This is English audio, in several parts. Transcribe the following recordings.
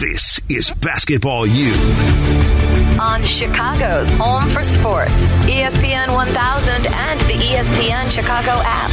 This is Basketball U. On Chicago's home for sports, ESPN 1000 and the ESPN Chicago app.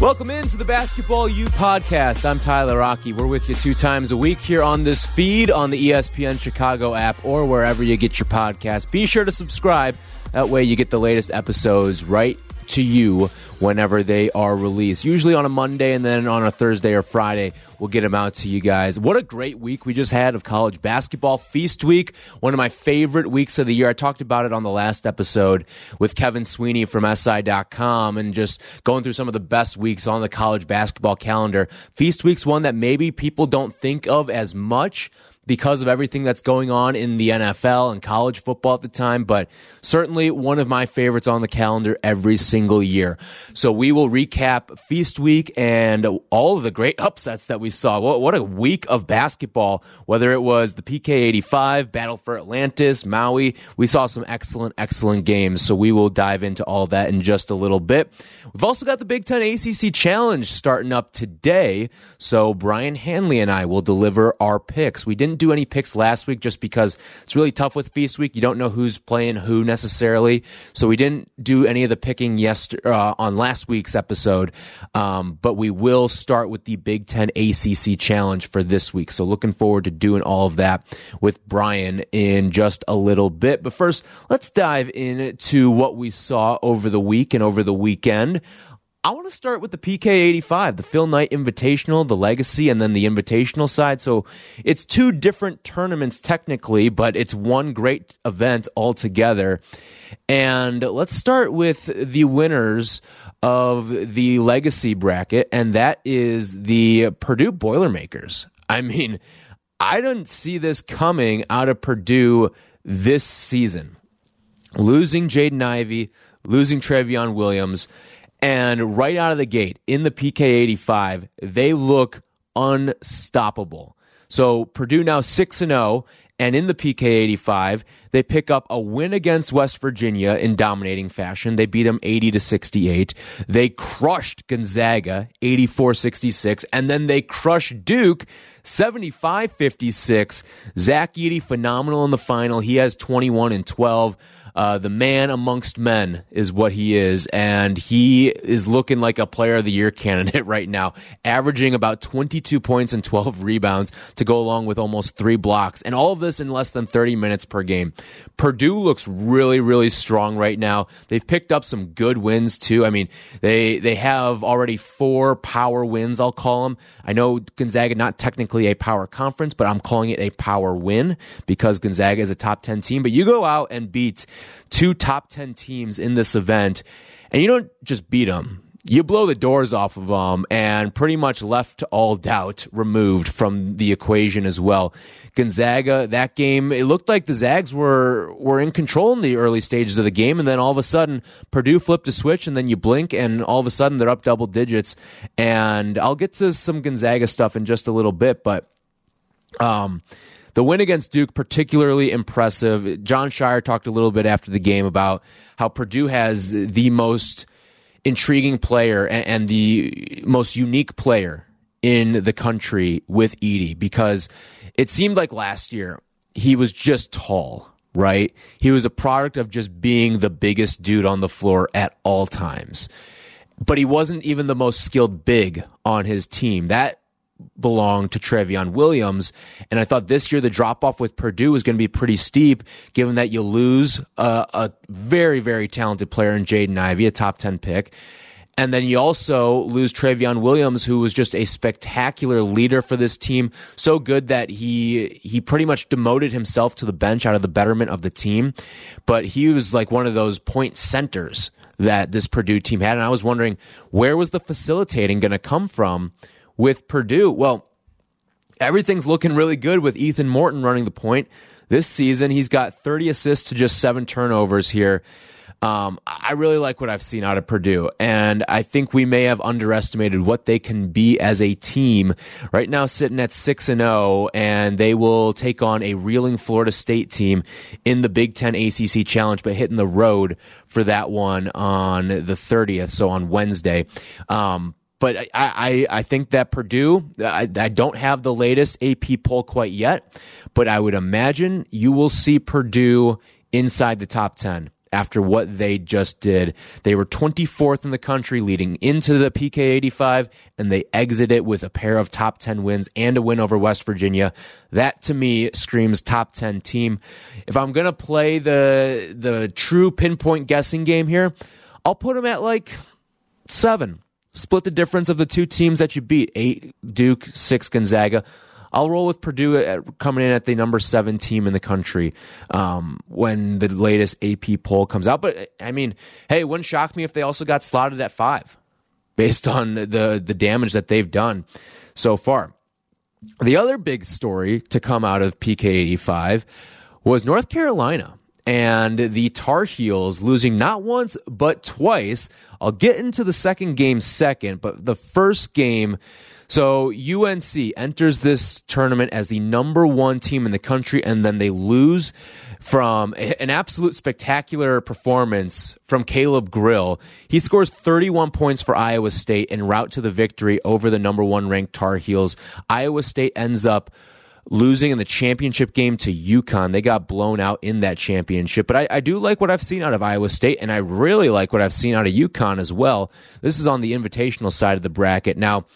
Welcome into the Basketball U podcast. I'm Tyler Aki. We're with you two times a week here on this feed on the ESPN Chicago app or wherever you get your podcast. Be sure to subscribe. That way you get the latest episodes right to you whenever they are released. Usually on a Monday and then on a Thursday or Friday, we'll get them out to you guys. What a great week we just had of college basketball. Feast week, one of my favorite weeks of the year. I talked about it on the last episode with Kevin Sweeney from SI.com and just going through some of the best weeks on the college basketball calendar. Feast week's one that maybe people don't think of as much because of everything that's going on in the NFL and college football at the time, but certainly one of my favorites on the calendar every single year. So we will recap Feast Week and all of the great upsets that we saw. What, a week of basketball, whether it was the PK 85, Battle for Atlantis, Maui. We saw some excellent, excellent games. So we will dive into all that in just a little bit. We've also got the Big Ten ACC Challenge starting up today. So Brian Hanley and I will deliver our picks. We didn't do any picks last week just because it's really tough with Feast Week. You don't know who's playing who necessarily. So we didn't do any of the picking yesterday, uh, on last week's episode. Um, but we will start with the Big Ten ACC Challenge for this week. So looking forward to doing all of that with Brian in just a little bit. But first, let's dive into what we saw over the week and over the weekend. I want to start with the PK 85, the Phil Knight Invitational, the Legacy, and then the Invitational side. So it's two different tournaments technically, but it's one great event altogether. And let's start with the winners of the Legacy bracket, and that is the Purdue Boilermakers. I mean, I didn't see this coming out of Purdue this season. Losing Jaden Ivey, losing Trevion Williams and right out of the gate in the PK 85, they look unstoppable. So Purdue now 6 and 0 and in the PK 85, they pick up a win against West Virginia in dominating fashion. They beat them 80 to 68. They crushed Gonzaga 84 66. And then they crushed Duke 75 56. Zach Edey, phenomenal in the final. He has 21 and 12. Uh, the man amongst men is what he is, and he is looking like a player of the year candidate right now, averaging about 22 points and 12 rebounds to go along with almost three blocks, and all of this in less than 30 minutes per game. Purdue looks really, really strong right now. They've picked up some good wins too. I mean, they they have already four power wins. I'll call them. I know Gonzaga not technically a power conference, but I'm calling it a power win because Gonzaga is a top 10 team. But you go out and beat two top 10 teams in this event, and you don't just beat them. You blow the doors off of them and pretty much left all doubt removed from the equation as well. Gonzaga, that game, it looked like the Zags were, were in control in the early stages of the game. And then all of a sudden, Purdue flipped a switch and then you blink and all of a sudden they're up double digits. And I'll get to some Gonzaga stuff in just a little bit, but, um, the win against Duke, particularly impressive. Jon Scheyer talked a little bit after the game about how Purdue has the most intriguing player and, the most unique player in the country with Edey because it seemed like last year he was just tall, right? He was a product of just being the biggest dude on the floor at all times. But he wasn't even the most skilled big on his team. That belonged to Trevion Williams. And I thought this year the drop off with Purdue was going to be pretty steep, given that you lose a, a very, very talented player in Jaden Ivey, a top 10 pick. And then you also lose Trevion Williams, who was just a spectacular leader for this team. So good that he he pretty much demoted himself to the bench out of the betterment of the team. But he was like one of those point centers that this Purdue team had. And I was wondering where was the facilitating going to come from with Purdue. Well, everything's looking really good with Ethan Morton running the point this season. He's got 30 assists to just seven turnovers here. Um, I really like what I've seen out of Purdue, and I think we may have underestimated what they can be as a team. Right now, sitting at six and zero, oh, and they will take on a reeling Florida State team in the Big Ten ACC Challenge, but hitting the road for that one on the thirtieth, so on Wednesday. Um, but I, I, I think that Purdue, I, I don't have the latest AP poll quite yet, but I would imagine you will see Purdue inside the top 10 after what they just did. They were 24th in the country leading into the PK 85, and they exit it with a pair of top 10 wins and a win over West Virginia. That to me screams top 10 team. If I'm going to play the, the true pinpoint guessing game here, I'll put them at like seven. Split the difference of the two teams that you beat eight Duke, six Gonzaga. I'll roll with Purdue at, coming in at the number seven team in the country um, when the latest AP poll comes out. But I mean, hey, it wouldn't shock me if they also got slotted at five based on the the damage that they've done so far. The other big story to come out of PK 85 was North Carolina and the Tar Heels losing not once but twice. I'll get into the second game second, but the first game so UNC enters this tournament as the number one team in the country, and then they lose from an absolute spectacular performance from Caleb Grill. He scores 31 points for Iowa State en route to the victory over the number one ranked Tar Heels. Iowa State ends up losing in the championship game to UConn. They got blown out in that championship. But I, I, do like what I've seen out of Iowa State, and I really like what I've seen out of UConn as well. This is on the invitational side of the bracket. Now,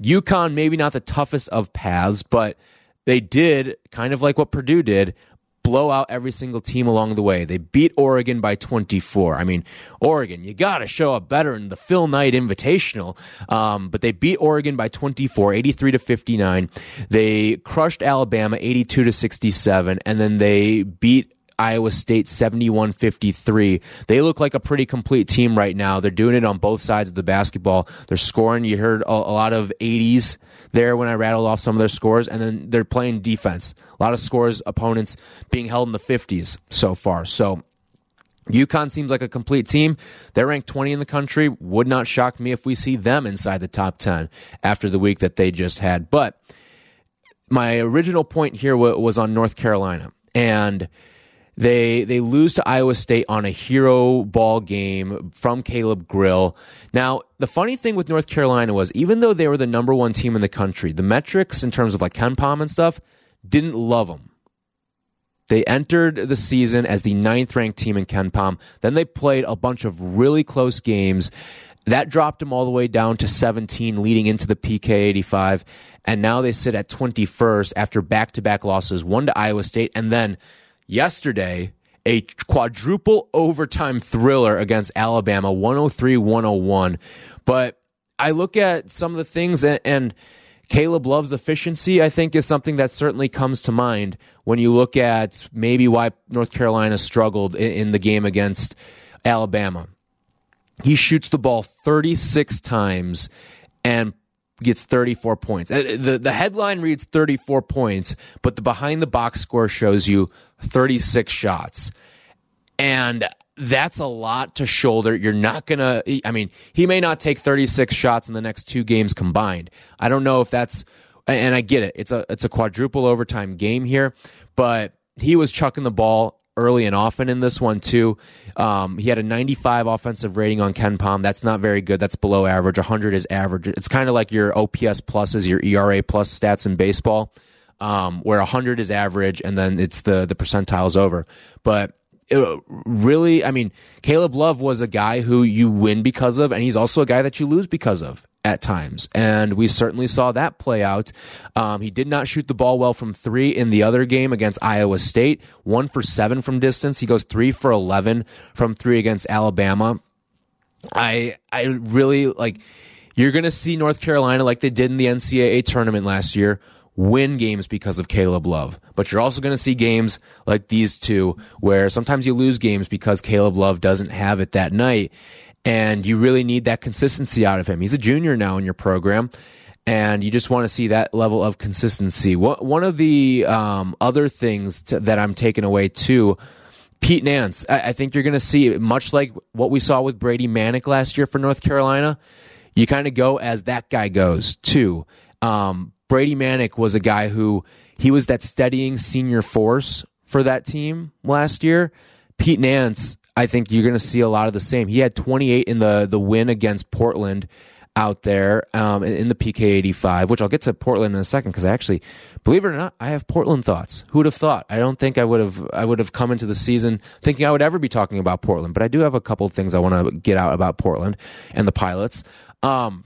UConn, maybe not the toughest of paths, but they did, kind of like what Purdue did, blow out every single team along the way. They beat Oregon by 24. I mean, Oregon, you got to show up better in the Phil Knight Invitational. Um, but they beat Oregon by 24, 83 to 59. They crushed Alabama 82 to 67, and then they beat Iowa State 71 53. They look like a pretty complete team right now. They're doing it on both sides of the basketball. They're scoring. You heard a, a lot of 80s there when I rattled off some of their scores, and then they're playing defense. A lot of scores, opponents being held in the 50s so far. So UConn seems like a complete team. They're ranked 20 in the country. Would not shock me if we see them inside the top 10 after the week that they just had. But my original point here was on North Carolina. And they they lose to Iowa State on a hero ball game from Caleb Grill. Now, the funny thing with North Carolina was even though they were the number one team in the country, the metrics in terms of like KenPom and stuff didn't love them. They entered the season as the ninth ranked team in KenPom. Then they played a bunch of really close games. That dropped them all the way down to 17 leading into the PK 85. And now they sit at 21st after back to back losses, one to Iowa State, and then yesterday a quadruple overtime thriller against Alabama, 103 101. But I look at some of the things, and, and, Caleb Love's efficiency, I think, is something that certainly comes to mind when you look at maybe why North Carolina struggled in, in the game against Alabama. He shoots the ball 36 times and gets 34 points. Uh, the, the headline reads 34 points, but the behind the box score shows you 36 shots. And that's a lot to shoulder. You're not going to, I mean, he may not take 36 shots in the next two games combined. I don't know if that's, and I get it. It's a, it's a quadruple overtime game here, but he was chucking the ball early and often in this one too. Um, he had a 95 offensive rating on KenPom. That's not very good. That's below average. 100 is average. It's kind of like your OPS pluses, your ERA plus stats in baseball, um, where 100 is average and then it's the the percentiles over. But it, really, I mean, Caleb Love was a guy who you win because of, and he's also a guy that you lose because of at times. And we certainly saw that play out. Um, he did not shoot the ball well from three in the other game against Iowa State, one for seven from distance. He goes three for 11 from three against Alabama. I, I really like, you're going to see North Carolina like they did in the NCAA tournament last year win games because of Caleb Love. But you're also going to see games like these two where sometimes you lose games because Caleb Love doesn't have it that night and you really need that consistency out of him. He's a junior now in your program, and you just want to see that level of consistency. One of the um, other things to, that I'm taking away too. Pete Nance, I, think you're going to see much like what we saw with Brady Manek last year for North Carolina. You kind of go as that guy goes too. Um, Brady Manek was a guy who he was that steadying senior force for that team last year. Pete Nance I think you're going to see a lot of the same. He had 28 in the the win against Portland out there um, in, the PK 85, which I'll get to Portland in a second because I actually, believe it or not, I have Portland thoughts. Who would have thought? I don't think I would have I would have come into the season thinking I would ever be talking about Portland, but I do have a couple of things I want to get out about Portland and the Pilots. Um,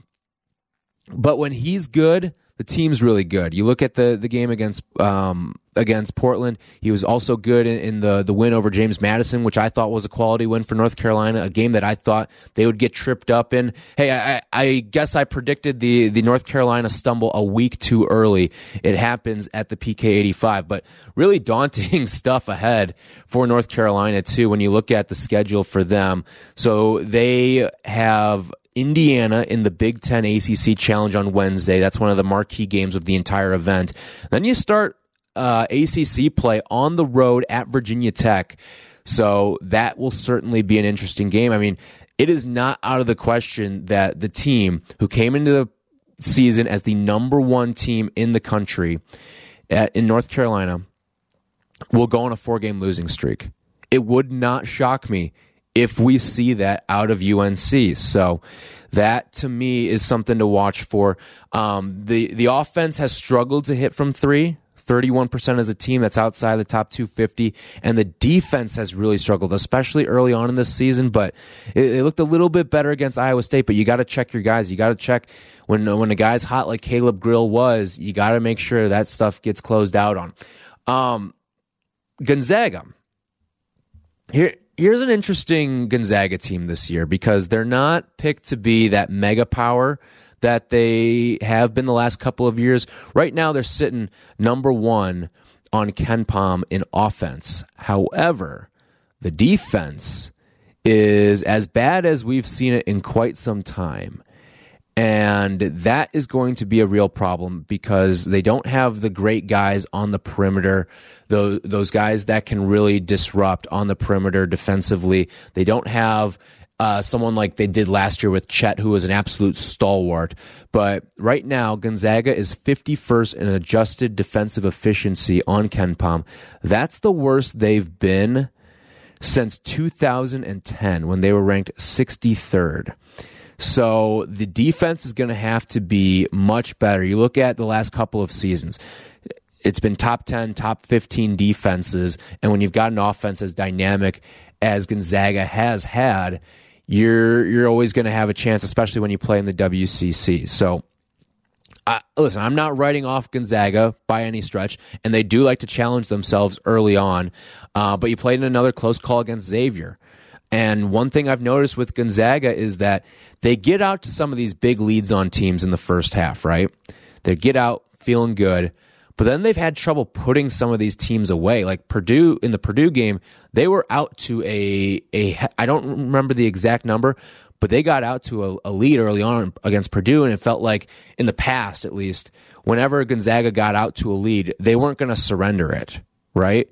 but when he's good, the team's really good. You look at the the game against um, against Portland. He was also good in, in, the the win over James Madison, which I thought was a quality win for North Carolina. A game that I thought they would get tripped up in. Hey, I, I guess I predicted the the North Carolina stumble a week too early. It happens at the PK eighty five, but really daunting stuff ahead for North Carolina too. When you look at the schedule for them, so they have Indiana in the Big Ten ACC Challenge on Wednesday. That's one of the marquee games of the entire event. Then you start uh, ACC play on the road at Virginia Tech. So that will certainly be an interesting game. I mean, it is not out of the question that the team who came into the season as the number one team in the country at, in North Carolina will go on a four game losing streak. It would not shock me if we see that out of UNC. So that to me is something to watch for. Um, the the offense has struggled to hit from three. 31% as a team that's outside the top 250 and the defense has really struggled especially early on in this season but it, it looked a little bit better against iowa state but you got to check your guys you got to check when when a guy's hot like caleb grill was you got to make sure that stuff gets closed out on um, gonzaga here here's an interesting Gonzaga team this year because they're not picked to be that mega power that they have been the last couple of years. Right now, they're sitting number one on KenPom in offense. However, the defense is as bad as we've seen it in quite some time. And that is going to be a real problem because they don't have the great guys on the perimeter, those, those guys that can really disrupt on the perimeter defensively. They don't have uh, someone like they did last year with Chet, who was an absolute stalwart. But right now, Gonzaga is 51st in adjusted defensive efficiency on KenPom. That's the worst they've been since 2010 when they were ranked 63rd. So the defense is going to have to be much better. You look at the last couple of seasons. It's been top 10, top 15 defenses. And when you've got an offense as dynamic as Gonzaga has had, you're you're always going to have a chance, especially when you play in the WCC. So, uh, listen, I'm not writing off Gonzaga by any stretch, and they do like to challenge themselves early on. Uh, but you played in another close call against Xavier. And one thing I've noticed with Gonzaga is that they get out to some of these big leads on teams in the first half, right? They get out feeling good, but then they've had trouble putting some of these teams away. Like Purdue in the Purdue game, they were out to a a I don't remember the exact number, but they got out to a, a lead early on against Purdue, and it felt like in the past, at least, whenever Gonzaga got out to a lead, they weren't going to surrender it, right?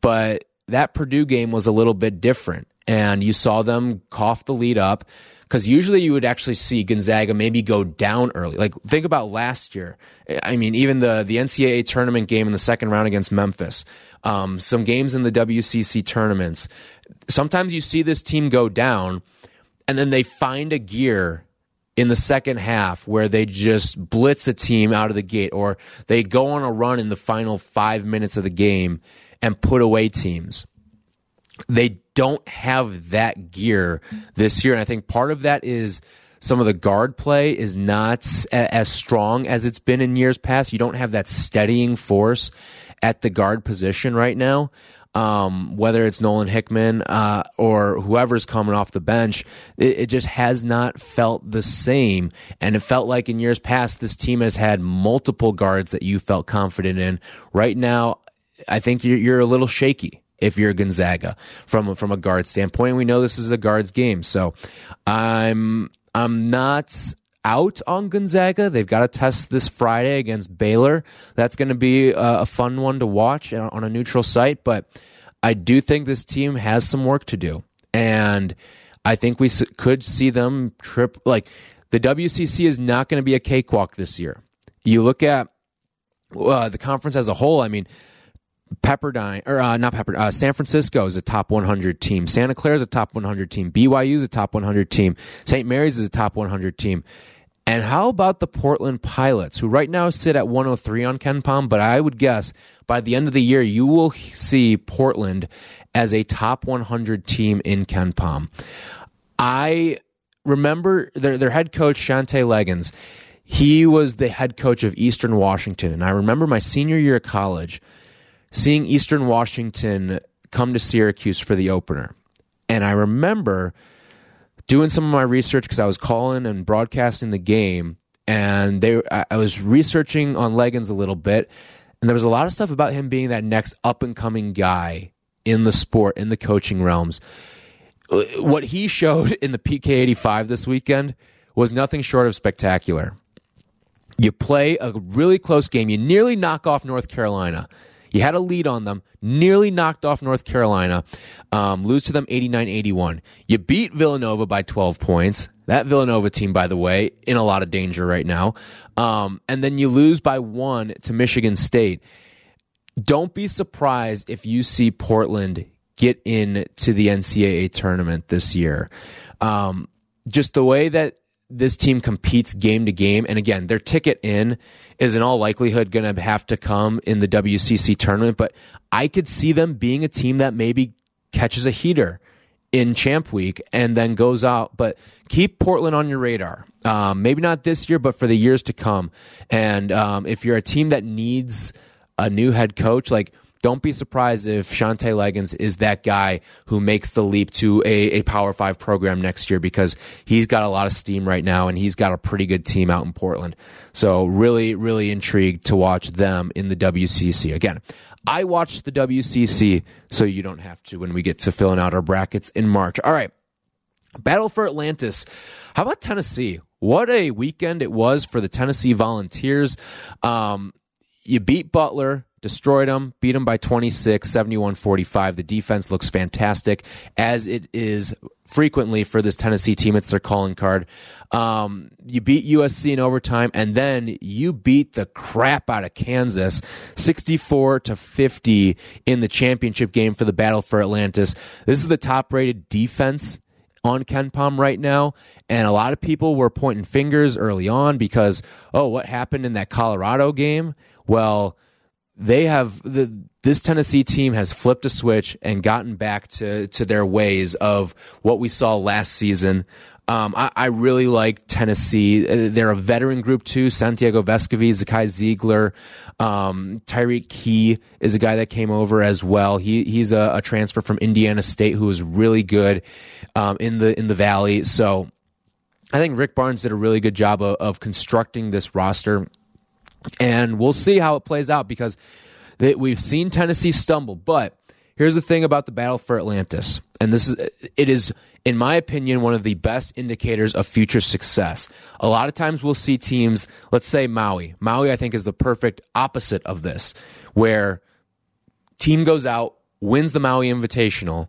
But that Purdue game was a little bit different and you saw them cough the lead up because usually you would actually see Gonzaga maybe go down early. Like think about last year. I mean, even the the NCAA tournament game in the second round against Memphis, um, some games in the WCC tournaments. Sometimes you see this team go down, and then they find a gear in the second half where they just blitz a team out of the gate, or they go on a run in the final five minutes of the game and put away teams. They don't have that gear this year. And I think part of that is some of the guard play is not as strong as it's been in years past. You don't have that steadying force at the guard position right now. Um, whether it's Nolan Hickman uh, or whoever's coming off the bench, it, it, just has not felt the same. And it felt like in years past, this team has had multiple guards that you felt confident in. Right now, I think you're, you're a little shaky if you're Gonzaga from from a guard standpoint. We know this is a guards game, so I'm I'm not out on Gonzaga. They've got to test this Friday against Baylor. That's going to be a, a, fun one to watch on a neutral site, but I do think this team has some work to do, and I think we could see them trip like the WCC is not going to be a cakewalk this year. You look at uh, the conference as a whole. I mean, Pepperdine or uh, not Pepperdine. Uh, San Francisco is a top 100 team. Santa Clara is a top 100 team. BYU is a top 100 team. St. Mary's is a top 100 team. And how about the Portland Pilots, who right now sit at 103 on KenPom, but I would guess by the end of the year, you will see Portland as a top 100 team in KenPom. I remember their, their head coach, Shantay Legans. He was the head coach of Eastern Washington. And I remember my senior year of college seeing Eastern Washington come to Syracuse for the opener. And I remember doing some of my research because I was calling and broadcasting the game, and they I was researching on Legans a little bit, and there was a lot of stuff about him being that next up and coming guy in the sport in the coaching realms. What he showed in the PK eighty five this weekend was nothing short of spectacular. You play a really close game. You nearly knock off North Carolina. You had a lead on them, nearly knocked off North Carolina, um, lose to them 89 81. You beat Villanova by 12 points. That Villanova team, by the way, in a lot of danger right now. Um, and then you lose by one to Michigan State. Don't be surprised if you see Portland get into the NCAA tournament this year. Um, just the way that this team competes game to game. And again, their ticket in is in all likelihood going to have to come in the WCC tournament. But I could see them being a team that maybe catches a heater in champ week and then goes out. But keep Portland on your radar. Um, maybe not this year, but for the years to come. And um, if you're a team that needs a new head coach, like don't be surprised if Shantay Legans is that guy who makes the leap to a, a Power Five program next year because he's got a lot of steam right now and he's got a pretty good team out in Portland. So really, really intrigued to watch them in the WCC. Again, I watched the WCC, so you don't have to when we get to filling out our brackets in March. All right. Battle for Atlantis. How about Tennessee? What a weekend it was for the Tennessee Volunteers. Um, you beat Butler destroyed them, beat them by 26, 71 45. The defense looks fantastic, as it is frequently for this Tennessee team. It's their calling card. Um, you beat USC in overtime, and then you beat the crap out of Kansas 64 to 50 in the championship game for the Battle for Atlantis. This is the top rated defense on KenPom right now. And a lot of people were pointing fingers early on because, oh, what happened in that Colorado game? Well, they have the this Tennessee team has flipped a switch and gotten back to to their ways of what we saw last season. Um, I, I, really like Tennessee. Uh, they're a veteran group too. Santiago Vescovi, Zakai Zeigler, um, Tyreke Key is a guy that came over as well. He he's a, a transfer from Indiana State who is really good um, in the in the Valley. So I think Rick Barnes did a really good job of, of constructing this roster and we'll see how it plays out because they, we've seen Tennessee stumble. But here's the thing about the battle for Atlantis, and this is it is in my opinion one of the best indicators of future success. A lot of times we'll see teams, let's say Maui. Maui I think is the perfect opposite of this, where team goes out, wins the Maui Invitational,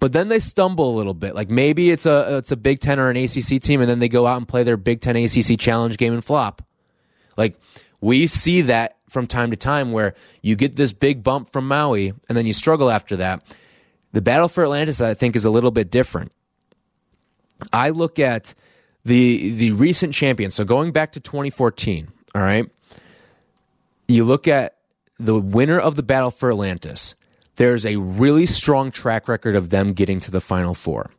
but then they stumble a little bit. Like maybe it's a it's a Big Ten or an ACC team, and then they go out and play their Big Ten ACC Challenge game and flop. Like we see that from time to time where you get this big bump from Maui and then you struggle after that. The battle for Atlantis, I think, is a little bit different. I look at the the recent champions. So going back to 2014, all right. You look at the winner of the battle for Atlantis. There's a really strong track record of them getting to the final four.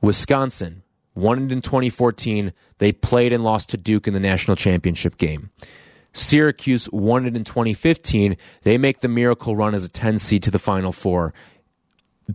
Wisconsin, won it in 2014. They played and lost to Duke in the national championship game. Syracuse won it in 2015. They make the miracle run as a 10 seed to the Final Four.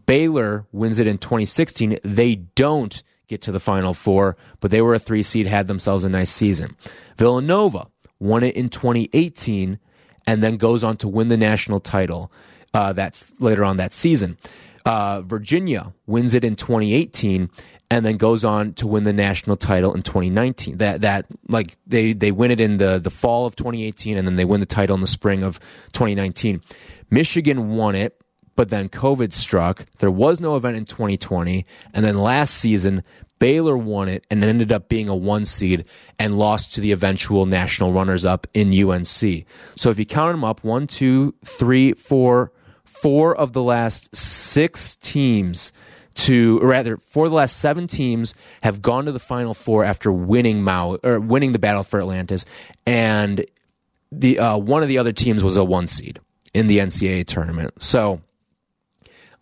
Baylor wins it in 2016. They don't get to the Final Four, but they were a three seed, had themselves a nice season. Villanova won it in 2018 and then goes on to win the national title. Uh, that's later on that season. Uh, Virginia wins it in 2018 and then goes on to win the national title in 2019. That that like they they win it in the the fall of 2018 and then they win the title in the spring of 2019. Michigan won it, but then COVID struck. There was no event in 2020, and then last season Baylor won it and ended up being a one seed and lost to the eventual national runners up in UNC. So if you count them up, one, two, three, four, four of the last six teams to, or rather, for the last seven teams have gone to the Final Four after winning Maui or winning the battle for Atlantis, and the uh, one of the other teams was a one seed in the NCAA tournament. So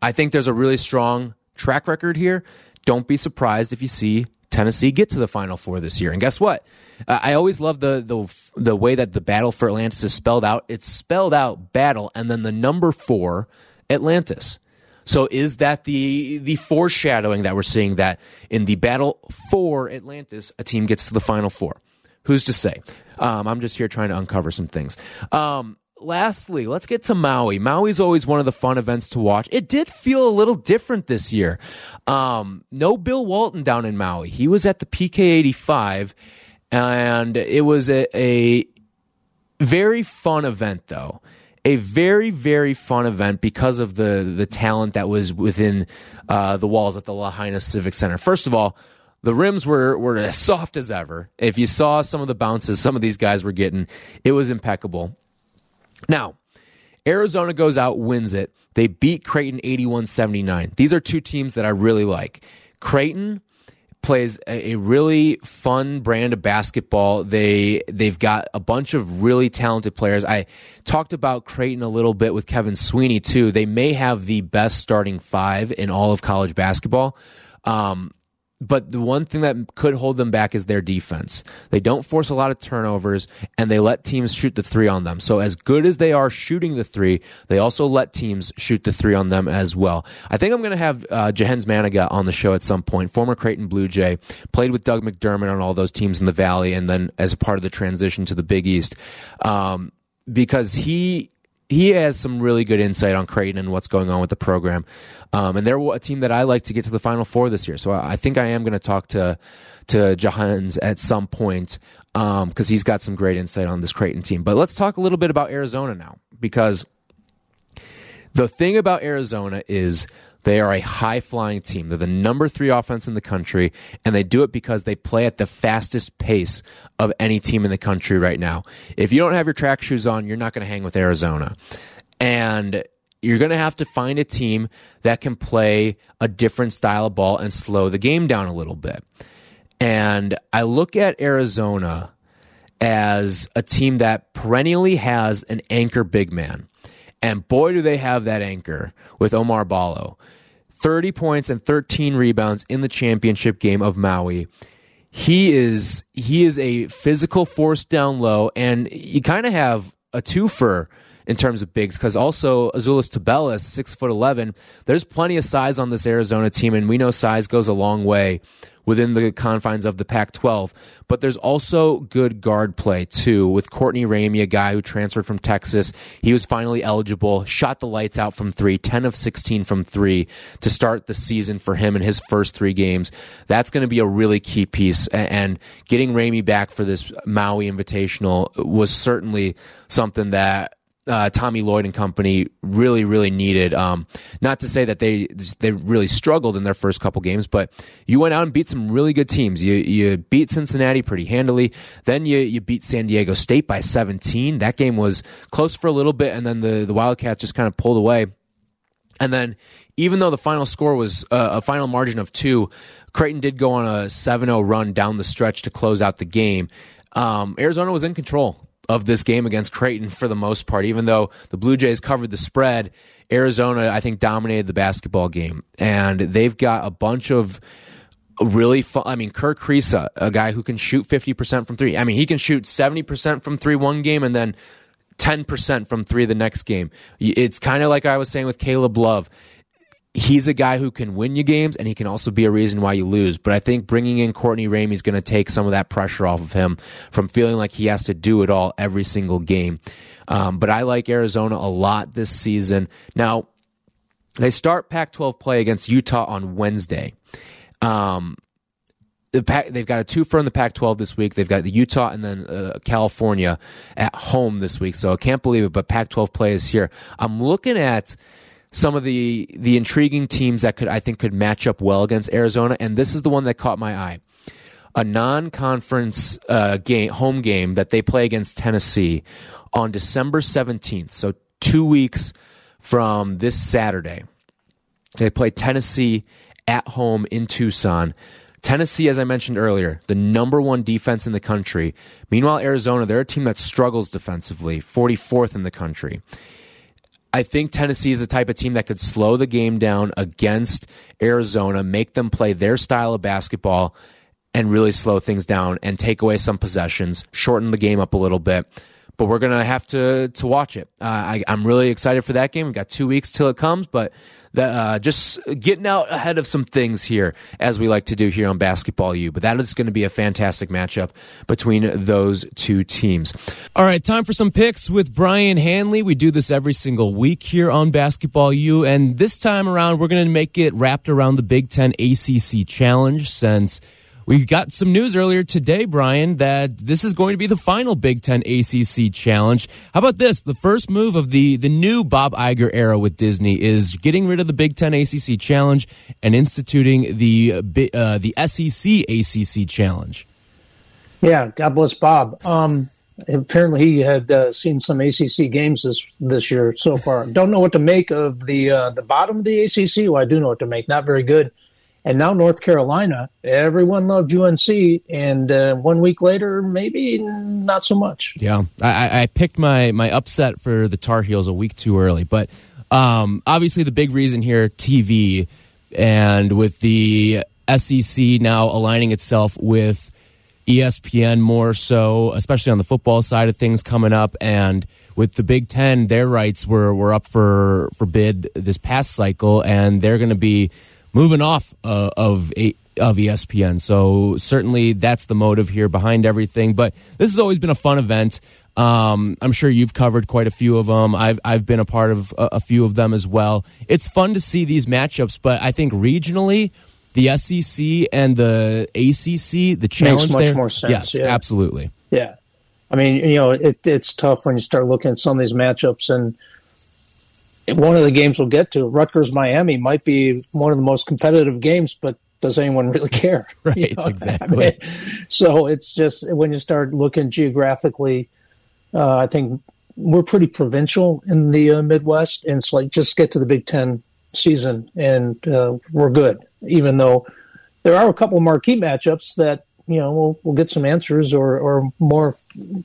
I think there's a really strong track record here. Don't be surprised if you see Tennessee get to the Final Four this year. And guess what? Uh, I always love the the the way that the battle for Atlantis is spelled out. It's spelled out battle and then the number four Atlantis. So is that the the foreshadowing that we're seeing that in the battle for Atlantis, a team gets to the Final Four? Who's to say? Um, I'm just here trying to uncover some things. Um, lastly, let's get to Maui. Maui's always one of the fun events to watch. It did feel a little different this year. Um, no Bill Walton down in Maui. He was at the PK 85, and it was a, a very fun event, though. A very, very fun event because of the the talent that was within uh, the walls at the Lahaina Civic Center. First of all, the rims were were as soft as ever. If you saw some of the bounces some of these guys were getting, it was impeccable. Now, Arizona goes out, wins it. They beat Creighton 81 79. These are two teams that I really like. Creighton plays a, a, really fun brand of basketball. They they've got a bunch of really talented players. I talked about Creighton a little bit with Kevin Sweeney too. They may have the best starting five in all of college basketball. Um, but the one thing that could hold them back is their defense. They don't force a lot of turnovers and they let teams shoot the three on them. So, as good as they are shooting the three, they also let teams shoot the three on them as well. I think I'm going to have uh, Jahenns Manigat on the show at some point. Former Creighton Blue Jay, played with Doug McDermott on all those teams in the Valley and then as part of the transition to the Big East. Um, because he he has some really good insight on Creighton and what's going on with the program. Um, and they're a team that I like to get to the Final Four this year. So I think I am going to talk to to Jahenns at some point because um, he's got some great insight on this Creighton team. But let's talk a little bit about Arizona now because the thing about Arizona is they are a high flying team. They're the number three offense in the country, and they do it because they play at the fastest pace of any team in the country right now. If you don't have your track shoes on, you're not going to hang with Arizona. And you're going to have to find a team that can play a different style of ball and slow the game down a little bit. And I look at Arizona as a team that perennially has an anchor big man. And boy, do they have that anchor with Oumar Ballo. 30 points and 13 rebounds in the championship game of Maui. He is he is a physical force down low, and you kind of have a twofer in terms of bigs because also Azuolas Tubelis, six foot eleven. There's plenty of size on this Arizona team, and we know size goes a long way within the confines of the Pac 12. But there's also good guard play, too, with Courtney Ramey, a guy who transferred from Texas. He was finally eligible, shot the lights out from three, 10 of 16 from three to start the season for him in his first three games. That's going to be a really key piece. And getting Ramey back for this Maui Invitational was certainly something that uh, Tommy Lloyd and company really, really needed. Um, not to say that they they really struggled in their first couple games, but you went out and beat some really good teams. You you beat Cincinnati pretty handily. Then you you beat San Diego State by 17. That game was close for a little bit, and then the the Wildcats just kind of pulled away. And then, even though the final score was uh, a final margin of two, Creighton did go on a 7 0 run down the stretch to close out the game. Um, Arizona was in control of this game against Creighton for the most part. Even though the Blue Jays covered the spread, Arizona, I think, dominated the basketball game. And they've got a bunch of really fun. I mean, Kerr Kriisa, a guy who can shoot 50% from three. I mean, he can shoot 70% from three one game and then 10% from three the next game. It's kind of like I was saying with Caleb Love he's a guy who can win you games and he can also be a reason why you lose. But I think bringing in Courtney Ramey is going to take some of that pressure off of him from feeling like he has to do it all every single game. Um, but I like Arizona a lot this season. Now, they start Pac 12 play against Utah on Wednesday. Um, the Pac, they've got a two for in the Pac-12 this week. They've got the Utah and then uh, California at home this week. So I can't believe it, but Pac-12 play is here. I'm looking at some of the the intriguing teams that could I think could match up well against Arizona, and this is the one that caught my eye. A non-conference uh, game, home game that they play against Tennessee on December seventeenth. So two weeks from this Saturday, they play Tennessee at home in Tucson. Tennessee, as I mentioned earlier, the number one defense in the country. Meanwhile, Arizona, they're a team that struggles defensively, 44th in the country. I think Tennessee is the type of team that could slow the game down against Arizona, make them play their style of basketball, and really slow things down and take away some possessions, shorten the game up a little bit. But we're gonna have to to watch it. Uh, I, I'm really excited for that game. We've got two weeks till it comes, but uh, just getting out ahead of some things here, as we like to do here on Basketball U. But that is going to be a fantastic matchup between those two teams. All right, time for some picks with Brian Hanley. We do this every single week here on Basketball U, and this time around, we're going to make it wrapped around the Big Ten ACC Challenge since we got some news earlier today, Brian, that this is going to be the final Big Ten ACC challenge. How about this? The first move of the, the new Bob Iger era with Disney is getting rid of the Big Ten ACC challenge and instituting the, uh, the SEC ACC challenge. Yeah, God bless Bob. Um, apparently, he had uh, seen some ACC games this this year so far. Don't know what to make of the uh, the bottom of the ACC. Well, I do know what to make. Not very good. And now North Carolina, everyone loved UNC, and uh, one week later, maybe not so much. Yeah, I, I, picked my my upset for the Tar Heels a week too early, but um, obviously the big reason here, TV, and with the SEC now aligning itself with ESPN more so, especially on the football side of things coming up, and with the Big Ten, their rights were were up for for bid this past cycle, and they're going to be moving off uh, of a, of ESPN. So certainly that's the motive here behind everything. But this has always been a fun event. Um, I'm sure you've covered quite a few of them. I've I've been a part of a, a few of them as well. It's fun to see these matchups, but I think regionally, the SEC and the ACC, the challenge makes much there, more sense. Yes, yeah. absolutely. Yeah, I mean, you know, it, it's tough when you start looking at some of these matchups and one of the games we'll get to, Rutgers Miami, might be one of the most competitive games, but does anyone really care? Right, you know? exactly. I mean, so it's just when you start looking geographically, uh, I think we're pretty provincial in the uh, Midwest, and it's like just get to the Big Ten season and uh, we're good. Even though there are a couple marquee matchups that you know we'll, we'll get some answers or, or more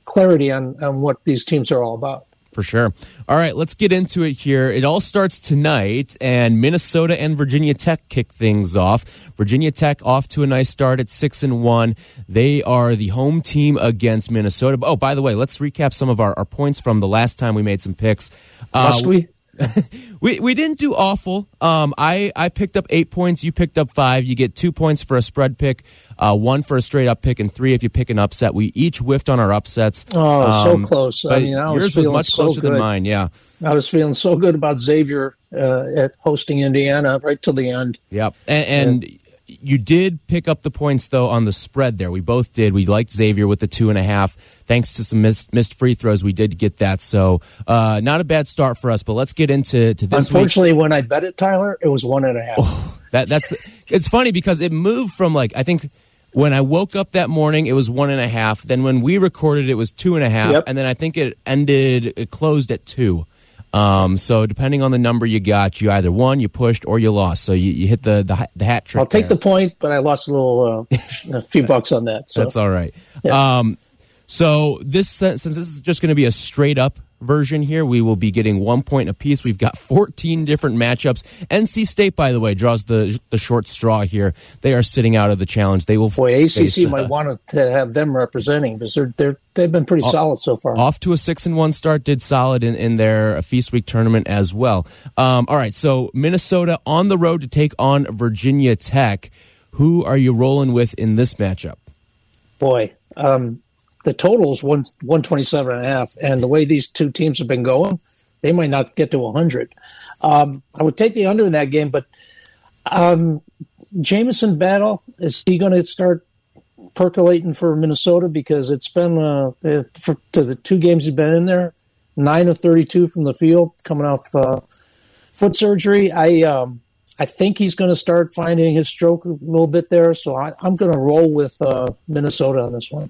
clarity on, on what these teams are all about for sure. All right, let's get into it here. It all starts tonight, and Minnesota and Virginia Tech kick things off. Virginia Tech off to a nice start at six and one. They are the home team against Minnesota. Oh, by the way, let's recap some of our, our points from the last time we made some picks. Uh, Must we? we we didn't do awful. Um, I I picked up eight points. You picked up five. You get two points for a spread pick, uh, one for a straight up pick, and three if you pick an upset. We each whiffed on our upsets. Oh, um, so close! I mean, I was yours was much so closer good. than mine. Yeah, I was feeling so good about Xavier uh, at hosting Indiana right till the end. Yep, and, and yeah you did pick up the points though on the spread there. We both did. We liked Xavier with the two and a half. Thanks to some missed, missed free throws, we did get that. So uh, not a bad start for us. But let's get into to this. Unfortunately, week. when I bet it, Tyler, it was one and a half. Oh, that that's it's funny because it moved from like I think when I woke up that morning, it was one and a half. Then when we recorded, it was two and a half, yep. and then I think it ended. It closed at two. Um, so depending on the number you got, you either won, you pushed, or you lost. So you, you hit the, the, the hat trick. I'll take there. the point, but I lost a little, uh, a few bucks on that. So. That's all right. Yeah. Um, so this since this is just going to be a straight up version here, we will be getting one point apiece. We've got 14 different matchups. NC State, by the way, draws the the short straw here. They are sitting out of the challenge. They will. Boy, ACC face, might uh, want to have them representing because they're they're they've been pretty off, solid so far. Off to a six and one start, did solid in, in their Feast Week tournament as well. Um, all right, so Minnesota on the road to take on Virginia Tech. Who are you rolling with in this matchup? Boy, um, the total is one, 127 and a half. And the way these two teams have been going, they might not get to 100. Um, I would take the under in that game, but um, Battle, is he going to start percolating for Minnesota? Because it's been, uh, for, to the two games he's been in there, 9 of 32 from the field, coming off uh, foot surgery. I, um, I think he's going to start finding his stroke a little bit there. So I, am going to roll with uh, Minnesota on this one.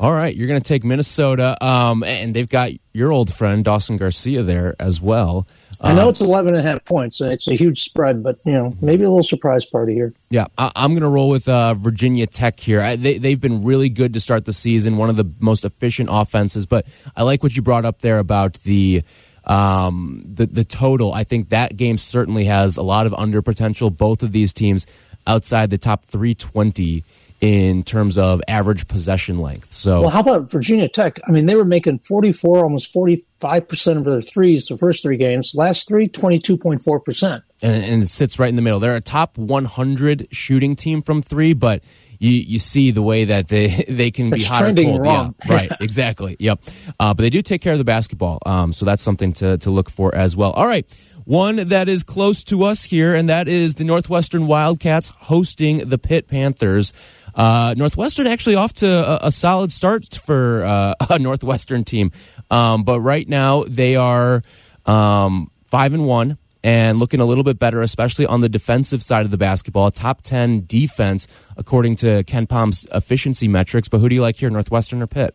All right, you're going to take Minnesota, um, and they've got your old friend Dawson Garcia there as well. I know it's 11 and a half points, and it's a huge spread, but you know maybe a little surprise party here. Yeah, I, am going to roll with uh, Virginia Tech here. I, they, they've been really good to start the season, one of the most efficient offenses. But I like what you brought up there about the um, the the total. I think that game certainly has a lot of under potential. Both of these teams outside the top 320 in terms of average possession length. So, well, how about Virginia Tech? I mean, they were making 44, almost 45 percent of their threes the first three games. Last three, 22.4 percent, and, it sits right in the middle. They're a top 100 shooting team from three, but you you see the way that they they can it's be hot trending cold. wrong. Yeah, right, exactly. Yep. Uh, but they do take care of the basketball, um, so that's something to to look for as well. All right. One that is close to us here, and that is the Northwestern Wildcats hosting the Pitt Panthers. Uh, Northwestern actually off to a, a solid start for uh, a Northwestern team, um, but right now they are um, five and one and looking a little bit better, especially on the defensive side of the basketball. Top ten defense according to KenPom's efficiency metrics. But who do you like here, Northwestern or Pitt?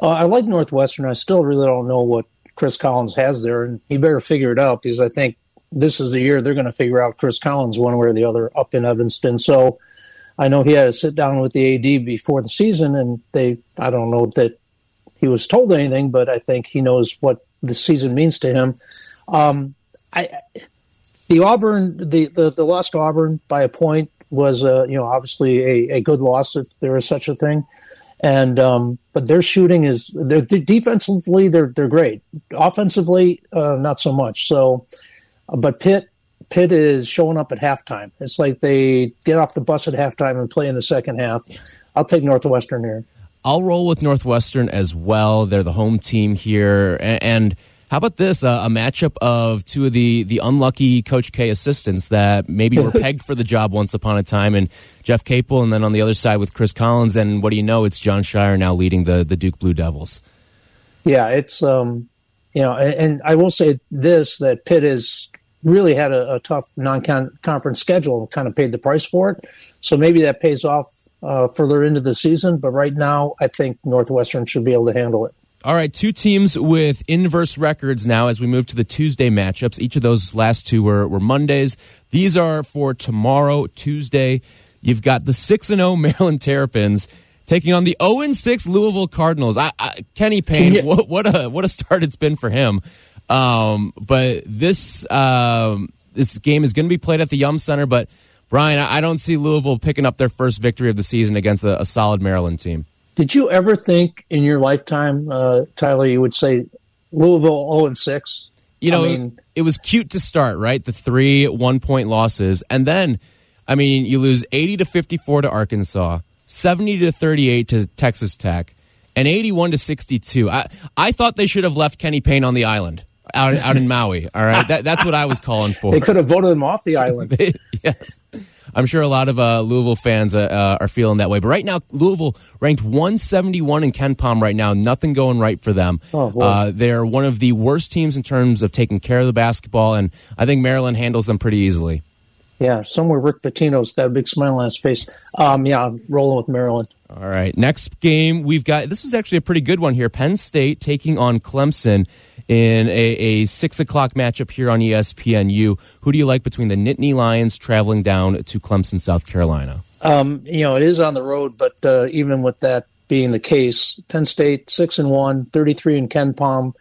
Uh, I like Northwestern. I still really don't know what Chris Collins has there, and he better figure it out because I think this is the year they're going to figure out Chris Collins one way or the other up in Evanston. So I know he had to sit down with the AD before the season, and they I don't know that he was told anything, but I think he knows what the season means to him. Um, I the Auburn the, the the loss to Auburn by a point was uh, you know obviously a, a good loss if there is such a thing, and um, but their shooting is they're defensively they're they're great, offensively uh, not so much. So, but Pitt Pitt is showing up at halftime. It's like they get off the bus at halftime and play in the second half. I'll take Northwestern here. I'll roll with Northwestern as well. They're the home team here, and, how about this? Uh, a matchup of two of the the unlucky Coach K assistants that maybe were pegged for the job once upon a time, and Jeff Capel, and then on the other side with Chris Collins, and what do you know? It's Jon Scheyer now leading the the Duke Blue Devils. Yeah, it's um, you know, and, and I will say this that Pitt has really had a, a tough non-conference schedule and kind of paid the price for it. So maybe that pays off uh, further into the season. But right now, I think Northwestern should be able to handle it. All right, two teams with inverse records now as we move to the Tuesday matchups. Each of those last two were, were Mondays. These are for tomorrow, Tuesday. You've got the 6 and 0 Maryland Terrapins taking on the 0 6 Louisville Cardinals. I, I, Kenny Payne, you, what, what, a, what a start it's been for him. Um, but this um, this game is going to be played at the Yum Center. But Brian, I, I, don't see Louisville picking up their first victory of the season against a, a solid Maryland team. Did you ever think in your lifetime, uh, Tyler, you would say Louisville zero and six? You know, I mean, it was cute to start, right? The three one point losses, and then, I mean, you lose eighty to fifty four to Arkansas, seventy to thirty eight to Texas Tech, and eighty one to sixty two. I I thought they should have left Kenny Payne on the island out out in Maui. All right, that, that's what I was calling for. They could have voted him off the island. yes, I'm sure a lot of uh, Louisville fans uh, uh, are feeling that way. But right now, Louisville ranked 171 in KenPom right now. Nothing going right for them. Oh, uh, they're one of the worst teams in terms of taking care of the basketball, and I think Maryland handles them pretty easily. Yeah, somewhere Rick Pitino's got a big smile on his face. Um, yeah, I'm rolling with Maryland. All right, next game we've got. This is actually a pretty good one here. Penn State taking on Clemson in a, a six o'clock matchup here on ESPNU. Who do you like between the Nittany Lions traveling down to Clemson, South Carolina? Um, you know, it is on the road, but uh, even with that being the case, Penn State six and one, 33 in KenPom.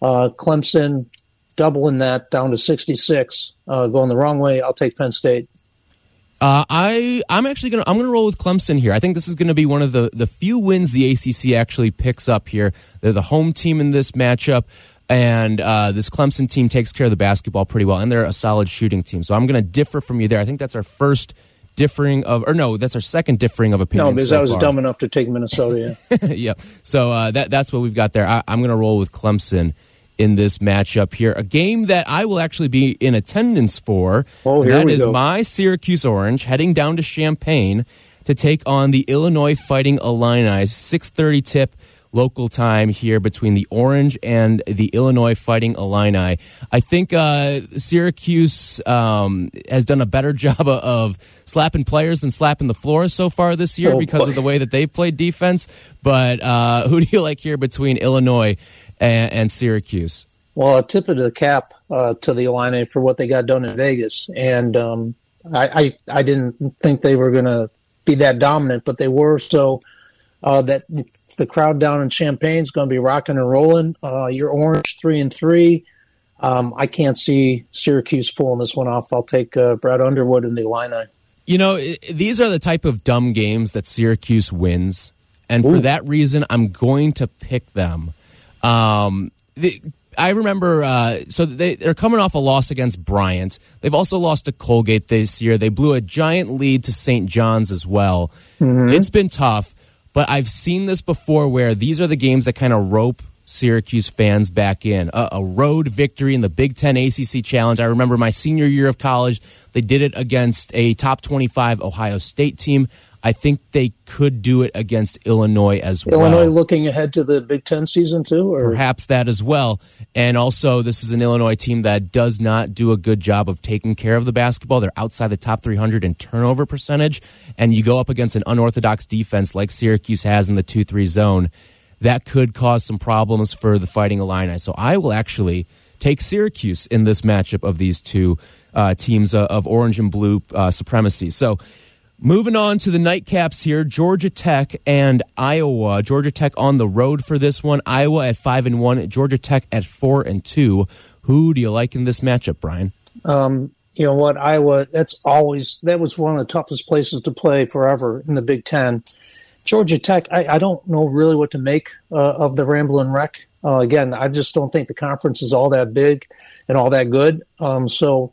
Uh, Clemson doubling that down to 66, uh, going the wrong way. I'll take Penn State. Uh, I I'm actually gonna I'm gonna roll with Clemson here. I think this is gonna be one of the the few wins the ACC actually picks up here. They're the home team in this matchup and uh, this Clemson team takes care of the basketball pretty well, and they're a solid shooting team. So I'm going to differ from you there. I think that's our first differing of, or no, that's our second differing of opinion. No, because so I was far. dumb enough to take Minnesota. Yeah, yeah. So uh, that that's what we've got there. I, am going to roll with Clemson in this matchup here. A game that I will actually be in attendance for. Oh, here that we is go. my Syracuse Orange heading down to Champaign to take on the Illinois Fighting Illini. 6:30 tip local time here between the Orange and the Illinois Fighting Illini. I think uh, Syracuse um, has done a better job of slapping players than slapping the floor so far this year oh, because boy. of the way that they've played defense. But uh, who do you like here between Illinois and, and Syracuse? Well, a tip of the cap uh, to the Illini for what they got done in Vegas, and um, I, I, I didn't think they were going to be that dominant, but they were. So uh, that the crowd down in Champaign is going to be rocking and rolling. Uh, you're orange three and three. Um, I can't see Syracuse pulling this one off. I'll take uh, Brad Underwood in the Illini. You know, these are the type of dumb games that Syracuse wins, and for that reason, I'm going to pick them. Um, the, I remember, uh, so they, they're coming off a loss against Bryant. They've also lost to Colgate this year. They blew a giant lead to St. John's as well. Mm-hmm. It's been tough, but I've seen this before where these are the games that kind of rope Syracuse fans back in. A, a, road victory in the Big Ten ACC Challenge. I remember my senior year of college, they did it against a top 25 Ohio State team. I think they could do it against Illinois as well. Illinois looking ahead to the Big Ten season too, or perhaps that as well. And also, this is an Illinois team that does not do a good job of taking care of the basketball. They're outside the top 300 in turnover percentage, and you go up against an unorthodox defense like Syracuse has in the two-three zone. That could cause some problems for the Fighting Illini. So I will actually take Syracuse in this matchup of these two uh, teams uh, of orange and blue uh, supremacy. So Moving on to the nightcaps here, Georgia Tech and Iowa. Georgia Tech on the road for this one. Iowa at five and one. Georgia Tech at four and two. Who do you like in this matchup, Brian? Um, you know what, Iowa. That's always that was one of the toughest places to play forever in the Big Ten. Georgia Tech. I, I don't know really what to make uh, of the Ramblin' Wreck. Uh, again, I just don't think the conference is all that big and all that good. Um, so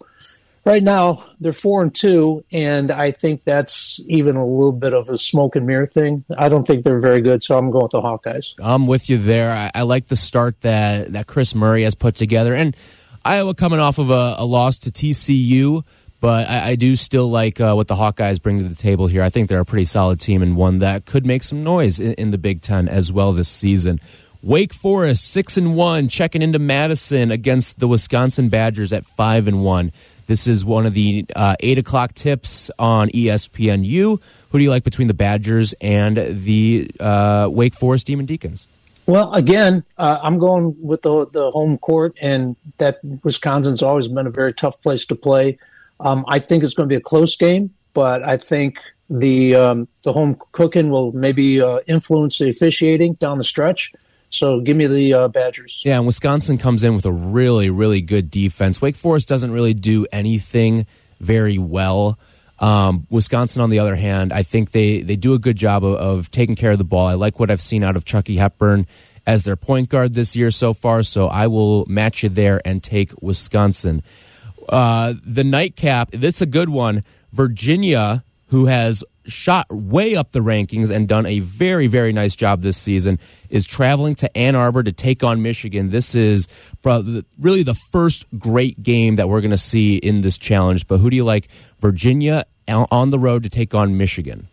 right now they're four and two, and I think that's even a little bit of a smoke and mirror thing. I don't think they're very good, so I'm going with the Hawkeyes. I'm with you there. I, I like the start that that Kris Murray has put together, and Iowa coming off of a, a loss to TCU. But I, I do still like uh, what the Hawkeyes bring to the table here. I think they're a pretty solid team and one that could make some noise in, in the Big Ten as well this season. Wake Forest six and one, checking into Madison against the Wisconsin Badgers at five and one. This is one of the uh, 8 o'clock tips on ESPNU. Who do you like between the Badgers and the uh, Wake Forest Demon Deacons? Well, again, uh, I'm going with the, the home court, and that Wisconsin's always been a very tough place to play. Um, I think it's going to be a close game, but I think the um, the home cooking will maybe uh, influence the officiating down the stretch. So give me the uh, Badgers. Yeah, and Wisconsin comes in with a really, really good defense. Wake Forest doesn't really do anything very well. Um, Wisconsin, on the other hand, I think they, they do a good job of, of, taking care of the ball. I like what I've seen out of Chucky Hepburn as their point guard this year so far, so I will match you there and take Wisconsin. Uh, the nightcap, that's a good one. Virginia, who has shot way up the rankings and done a very, very nice job this season, is traveling to Ann Arbor to take on Michigan. This is really the first great game that we're going to see in this challenge. But who do you like? Virginia on the road to take on Michigan.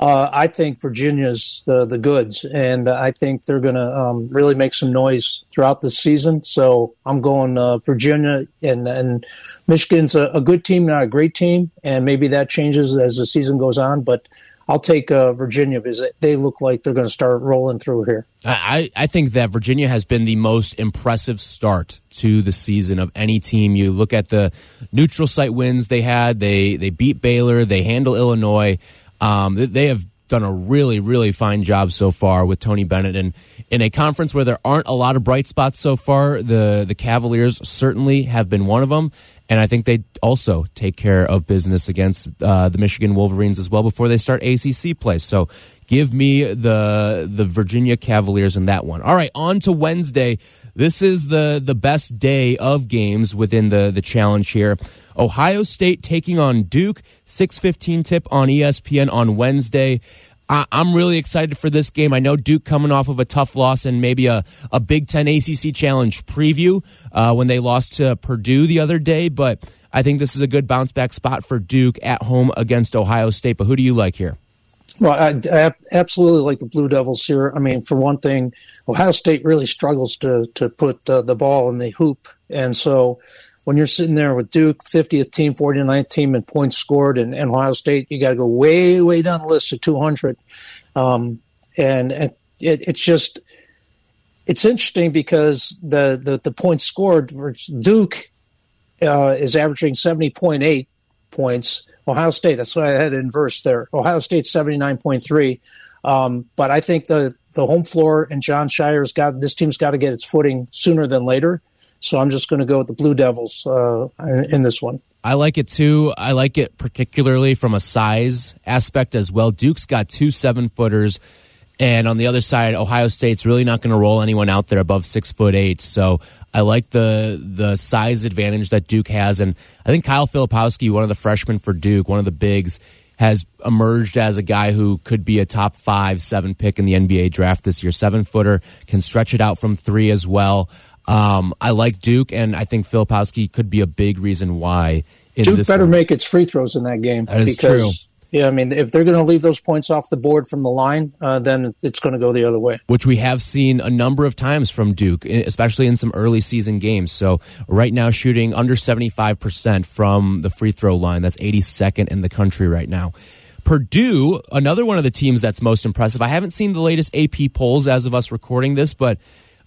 Uh, I think Virginia's the the goods, and I think they're going to um, really make some noise throughout the season. So I'm going uh, Virginia, and and Michigan's a, a, good team, not a great team, and maybe that changes as the season goes on. But I'll take uh, Virginia because they look like they're going to start rolling through here. I, I think that Virginia has been the most impressive start to the season of any team. You look at the neutral site wins they had; they they beat Baylor, they handle Illinois. Um, they have done a really, really fine job so far with Tony Bennett. And in a conference where there aren't a lot of bright spots so far, the, the Cavaliers certainly have been one of them. And I think they also take care of business against uh, the Michigan Wolverines as well before they start ACC play. So give me the the Virginia Cavaliers in that one. All right, on to Wednesday. This is the the best day of games within the the challenge here. Ohio State taking on Duke. 6:15 tip on ESPN on Wednesday. I, am really excited for this game. I know Duke coming off of a tough loss and maybe a, a Big Ten ACC Challenge preview uh, when they lost to Purdue the other day, but I think this is a good bounce back spot for Duke at home against Ohio State. But who do you like here? Well, I, I, absolutely like the Blue Devils here. I mean, for one thing, Ohio State really struggles to to put uh, the ball in the hoop, and so when you're sitting there with Duke, 50th team, 49th team in points scored, and, and Ohio State, you got to go way, way down the list to 200. Um, and, and it, it's just, it's interesting because the, the, the points scored Duke uh, is averaging 70.8 points. Ohio State, that's why I had inverse there. Ohio State 79.3. Um, but I think the, the home floor and Jon Scheyer's got this team's got to get its footing sooner than later. So I'm just going to go with the Blue Devils uh, in this one. I like it too. I like it particularly from a size aspect as well. Duke's got two seven footers, and on the other side, Ohio State's really not going to roll anyone out there above six foot eight. So I like the the size advantage that Duke has, and I think Kyle Filipowski, one of the freshmen for Duke, one of the bigs, has emerged as a guy who could be a top five, seven pick in the NBA draft this year. Seven footer can stretch it out from three as well. Um, I like Duke, and I think Filipowski could be a big reason why. Duke better one. make its free throws in that game. That is because, true. Yeah, I mean, if they're going to leave those points off the board from the line, uh, then it's going to go the other way. Which we have seen a number of times from Duke, especially in some early season games. So right now, shooting under seventy five percent from the free throw line. That's eighty second in the country right now. Purdue, another one of the teams that's most impressive. I haven't seen the latest AP polls as of us recording this, but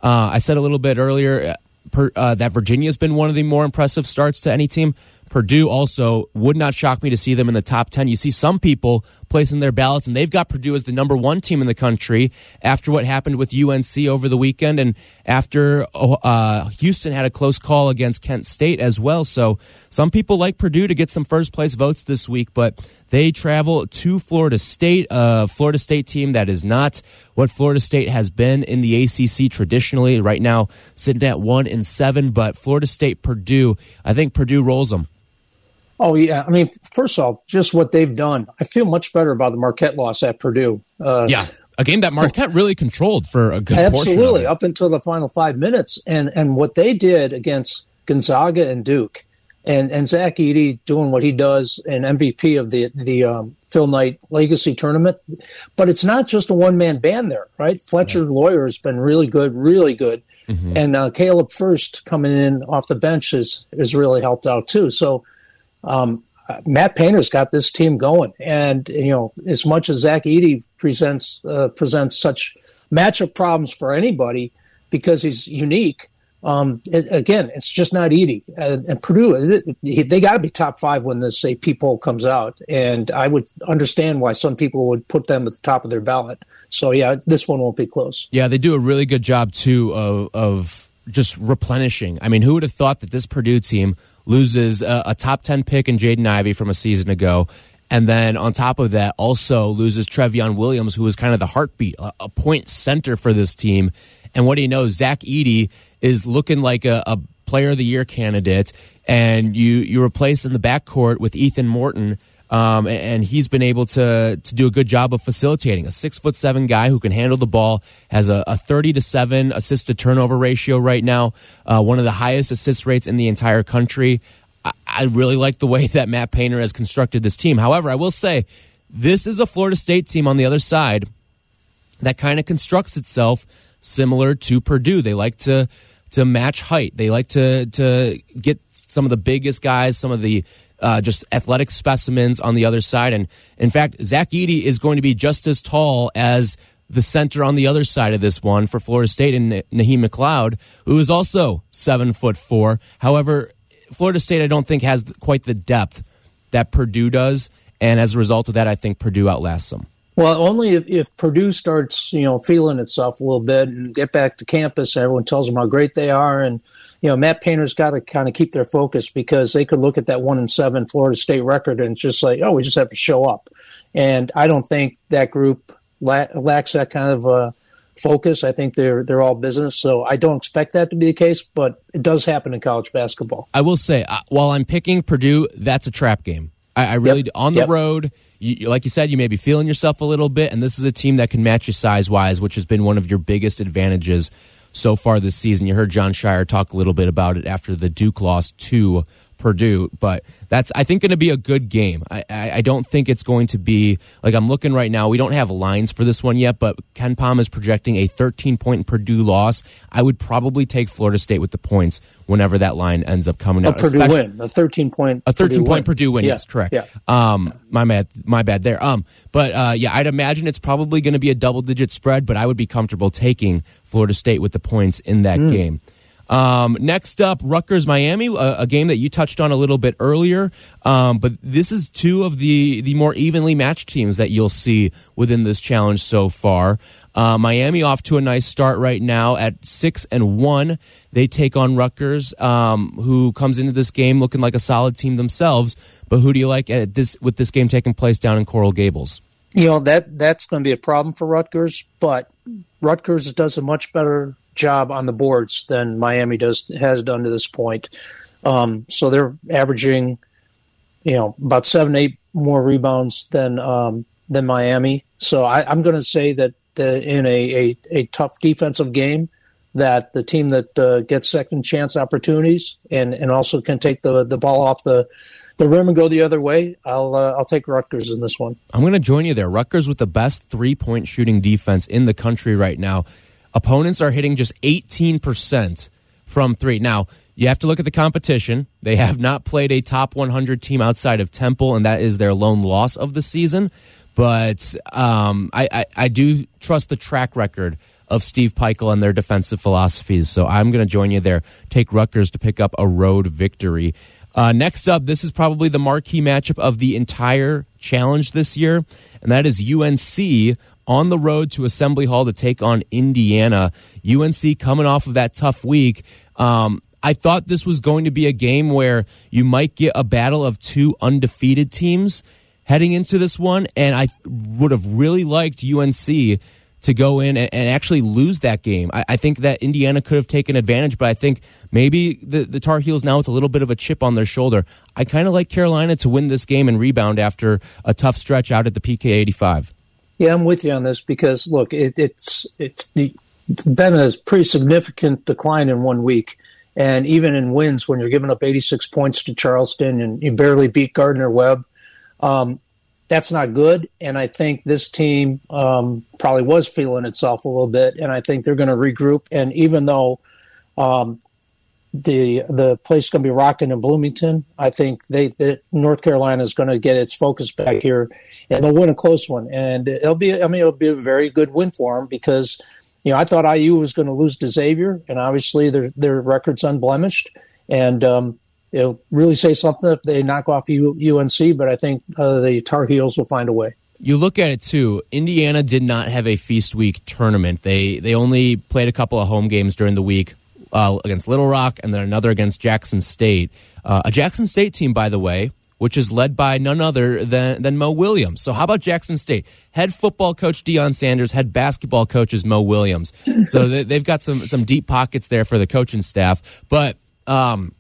uh, I said a little bit earlier uh, uh, that Virginia's been one of the more impressive starts to any team. Purdue also would not shock me to see them in the top 10. You see some people placing their ballots, and they've got Purdue as the number one team in the country after what happened with UNC over the weekend and after uh, Houston had a close call against Kent State as well. So some people like Purdue to get some first place votes this week, but they travel to Florida State, a Florida State team that is not what Florida State has been in the ACC traditionally. Right now, sitting at one and seven, but Florida State, Purdue, I think Purdue rolls them. Oh yeah, I mean, first of all, just what they've done, I feel much better about the Marquette loss at Purdue. Uh, yeah, a game that Marquette really controlled for a good absolutely up until the final five minutes, and and what they did against Gonzaga and Duke and and Zach Edey doing what he does and MVP of the the um, Phil Knight Legacy Tournament. But it's not just a one man band there, right? Fletcher Loyer has been really good, really good, mm-hmm. and uh, Caleb Furst coming in off the bench has has really helped out too. So. Um, Matt Painter's got this team going, and you know, as much as Zach Edey presents uh, presents such matchup problems for anybody because he's unique, um, it, again, it's just not Edey. And, Purdue, they, they got to be top five when this AP poll comes out. And I would understand why some people would put them at the top of their ballot. So, yeah, this one won't be close. Yeah, they do a really good job, too, of, of just replenishing. I mean, who would have thought that this Purdue team loses a, a top 10 pick in Jaden Ivey from a season ago? And then on top of that, also loses Trevion Williams, who was kind of the heartbeat, a, a point center for this team. And what do you know? Zach Edey is looking like a, a player of the year candidate, and you you replace in the backcourt with Ethan Morton. Um, and he's been able to to do a good job of facilitating. A six foot seven guy who can handle the ball has a, a thirty to seven assist to turnover ratio right now, uh, one of the highest assist rates in the entire country. I, I really like the way that Matt Painter has constructed this team. However, I will say this is a Florida State team on the other side that kind of constructs itself similar to Purdue. They like to to match height. They like to to get some of the biggest guys, some of the uh, just athletic specimens on the other side. And in fact, Zach Edey is going to be just as tall as the center on the other side of this one for Florida State and Naheem McLeod, who is also seven foot four. However, Florida State, I don't think has quite the depth that Purdue does, and as a result of that, I think Purdue outlasts them. Well, only if, if, Purdue starts, you know, feeling itself a little bit and get back to campus, everyone tells them how great they are, and you know, Matt Painter's got to kind of keep their focus because they could look at that one and seven Florida State record and just like, oh, we just have to show up, and I don't think that group la- lacks that kind of uh, focus. I think they're they're all business, so I don't expect that to be the case, but it does happen in college basketball. I will say, uh, while I'm picking Purdue, that's a trap game. I, I really yep. on the yep. road you, like you said, you may be feeling yourself a little bit, and this is a team that can match you size wise, which has been one of your biggest advantages so far this season. You heard Jon Scheyer talk a little bit about it after the Duke loss to Purdue. But that's I think going to be a good game. I, I, I don't think it's going to be like I'm looking right now. We don't have lines for this one yet, but KenPom is projecting a 13 point Purdue loss. I would probably take Florida State with the points whenever that line ends up coming a out. Purdue win, a 13 point, a 13 Purdue point win. Purdue win. Yeah, Yes, correct. Yeah. Um, my bad, my bad there. Um, but uh, yeah, I'd imagine it's probably going to be a double digit spread, but I would be comfortable taking Florida State with the points in that game. Um, next up, Rutgers Miami, a, a game that you touched on a little bit earlier. Um, but this is two of the the more evenly matched teams that you'll see within this challenge so far. Uh, Miami off to a nice start right now at six and one. They take on Rutgers, um, who comes into this game looking like a solid team themselves. But who do you like at this with this game taking place down in Coral Gables? You know that that's going to be a problem for Rutgers, but Rutgers does a much better job on the boards than Miami does has done to this point. Um, so they're averaging, you know, about seven, eight more rebounds than um, than Miami. So I, I'm going to say that the, in a, a, a tough defensive game, that the team that uh, gets second chance opportunities and, and also can take the the ball off the the rim and go the other way, I'll uh, I'll take Rutgers in this one. I'm going to join you there. Rutgers with the best three point shooting defense in the country right now. Opponents are hitting just 18% from three. Now, you have to look at the competition. They have not played a top 100 team outside of Temple, and that is their lone loss of the season. But um, I, I, I do trust the track record of Steve Pikiell and their defensive philosophies. So I'm going to join you there. Take Rutgers to pick up a road victory. Uh, next up, this is probably the marquee matchup of the entire challenge this year, and that is UNC on the road to Assembly Hall to take on Indiana. UNC coming off of that tough week. Um, I thought this was going to be a game where you might get a battle of two undefeated teams heading into this one, and I would have really liked UNC to go in and, and actually lose that game. I, I, think that Indiana could have taken advantage, but I think maybe the, the Tar Heels now with a little bit of a chip on their shoulder. I kind of like Carolina to win this game and rebound after a tough stretch out at the PK 85. Yeah, I'm with you on this because look, it, it's it's been a pretty significant decline in one week, and even in wins when you're giving up 86 points to Charleston and you barely beat Gardner Webb, um, that's not good. And I think this team um, probably was feeling itself a little bit, and I think they're going to regroup. And even though um, the the place is going to be rocking in Bloomington. I think they North Carolina is going to get its focus back here, and they'll win a close one. And it'll be I mean it'll be a very good win for them because you know I thought IU was going to lose to Xavier, and obviously their their record's unblemished, and um, it'll really say something if they knock off UNC. But I think uh, the Tar Heels will find a way. You look at it too. Indiana did not have a feast week tournament. They they only played a couple of home games during the week uh, against Little Rock and then another against Jackson State. Uh, a Jackson State team, by the way, which is led by none other than, than Mo Williams. So, how about Jackson State? Head football coach Deion Sanders, head basketball coach is Mo Williams. So, they, have got some, some deep pockets there for the coaching staff. But um,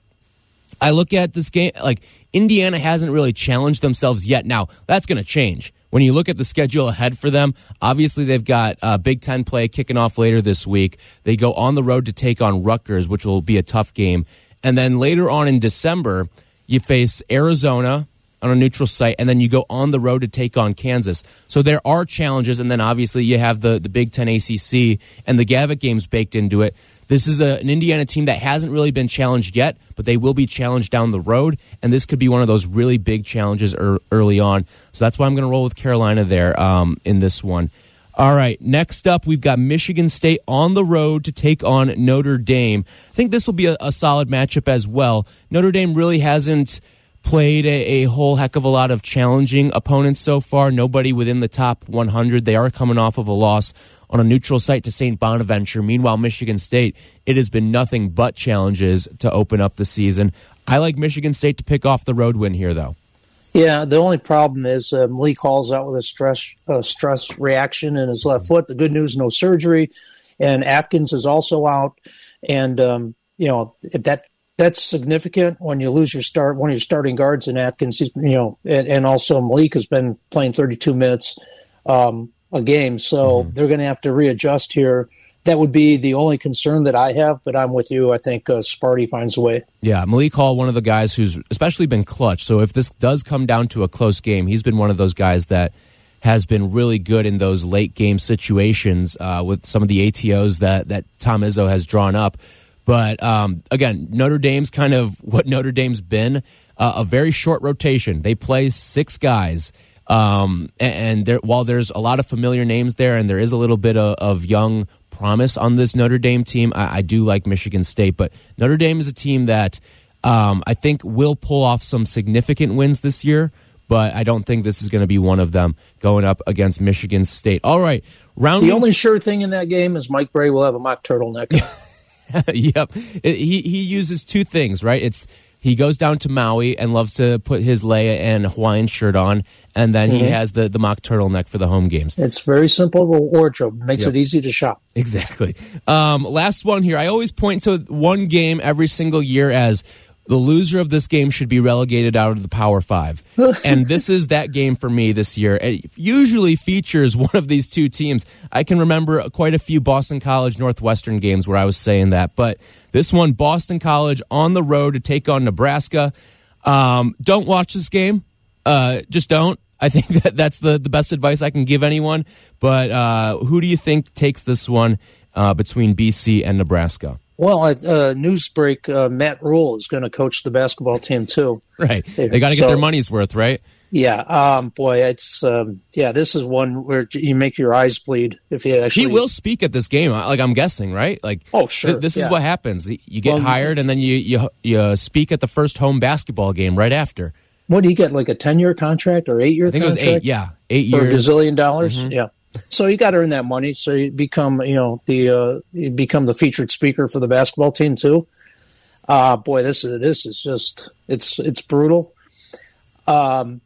I look at this game, like Indiana hasn't really challenged themselves yet. Now, that's going to change when you look at the schedule ahead for them, obviously they've got uh, Big Ten play kicking off later this week. They go on the road to take on Rutgers, which will be a tough game. And then later on in December, you face Arizona on a neutral site, and then you go on the road to take on Kansas. So there are challenges, and then obviously you have the, the Big Ten ACC and the Gavitt games baked into it. This is a, an Indiana team that hasn't really been challenged yet, but they will be challenged down the road, and this could be one of those really big challenges er, early on. So that's why I'm going to roll with Carolina there um, in this one. All right, next up, we've got Michigan State on the road to take on Notre Dame. I think this will be a, a solid matchup as well. Notre Dame really hasn't played a, a, whole heck of a lot of challenging opponents so far. Nobody within the top 100. They are coming off of a loss on a neutral site to St. Bonaventure. Meanwhile, Michigan State, it has been nothing but challenges to open up the season. I like Michigan State to pick off the road win here, though. Yeah, the only problem is uh, Malik Hall's out with a stress stress reaction in his left foot. The good news, no surgery, and Atkins is also out. And um, you know that that's significant when you lose your start one of your starting guards in Atkins. He's, you know, and, and also Malik has been playing 32 minutes um, a game, so mm-hmm. they're going to have to readjust here. that would be the only concern that I have. But I'm with you. I think uh, Sparty finds a way. Yeah, Malik Hall, one of the guys who's especially been clutch. So if this does come down to a close game, he's been one of those guys that has been really good in those late game situations uh, with some of the ATOs that that Tom Izzo has drawn up. But um, again, Notre Dame's kind of what Notre Dame's been uh, a very short rotation. They play six guys. Um, and there, while there's a lot of familiar names there, and there is a little bit of, of young promise on this Notre Dame team, I, I, do like Michigan State. But Notre Dame is a team that um, I think will pull off some significant wins this year. But I don't think this is going to be one of them going up against Michigan State. All right, round. The only sure thing in that game is Mike Brey will have a mock turtleneck. yep, he he uses two things, right? It's he goes down to Maui and loves to put his Leia and Hawaiian shirt on, and then mm-hmm. he has the, the mock turtleneck for the home games. It's very simple wardrobe. Makes yep. it easy to shop. Exactly. Um, last one here. I always point to one game every single year as the loser of this game should be relegated out of the Power Five. and this is that game for me this year. It usually features one of these two teams. I can remember quite a few Boston College Northwestern games where I was saying that. But this one, Boston College on the road to take on Nebraska. Um, don't watch this game. Uh, just don't. I think that that's the, the best advice I can give anyone. But uh, who do you think takes this one uh, between BC and Nebraska? Well, at uh, Newsbreak, uh, Matt Rhule is going to coach the basketball team too. Right, they got to get so, their money's worth, right? Yeah, um, boy, it's um, yeah. This is one where you make your eyes bleed if he actually. He will speak at this game, like I'm guessing, right? Like, oh sure, th- this yeah. is what happens. You get well, hired, and then you, you you speak at the first home basketball game right after. What do you get? Like a ten year contract or eight year? I think contract? it was eight. Yeah, eight years. For a gazillion dollars. Mm-hmm. Yeah. So you got to earn that money. So you become, you know, the uh, you become the featured speaker for the basketball team too. Uh boy, this is this is just it's it's brutal. Um,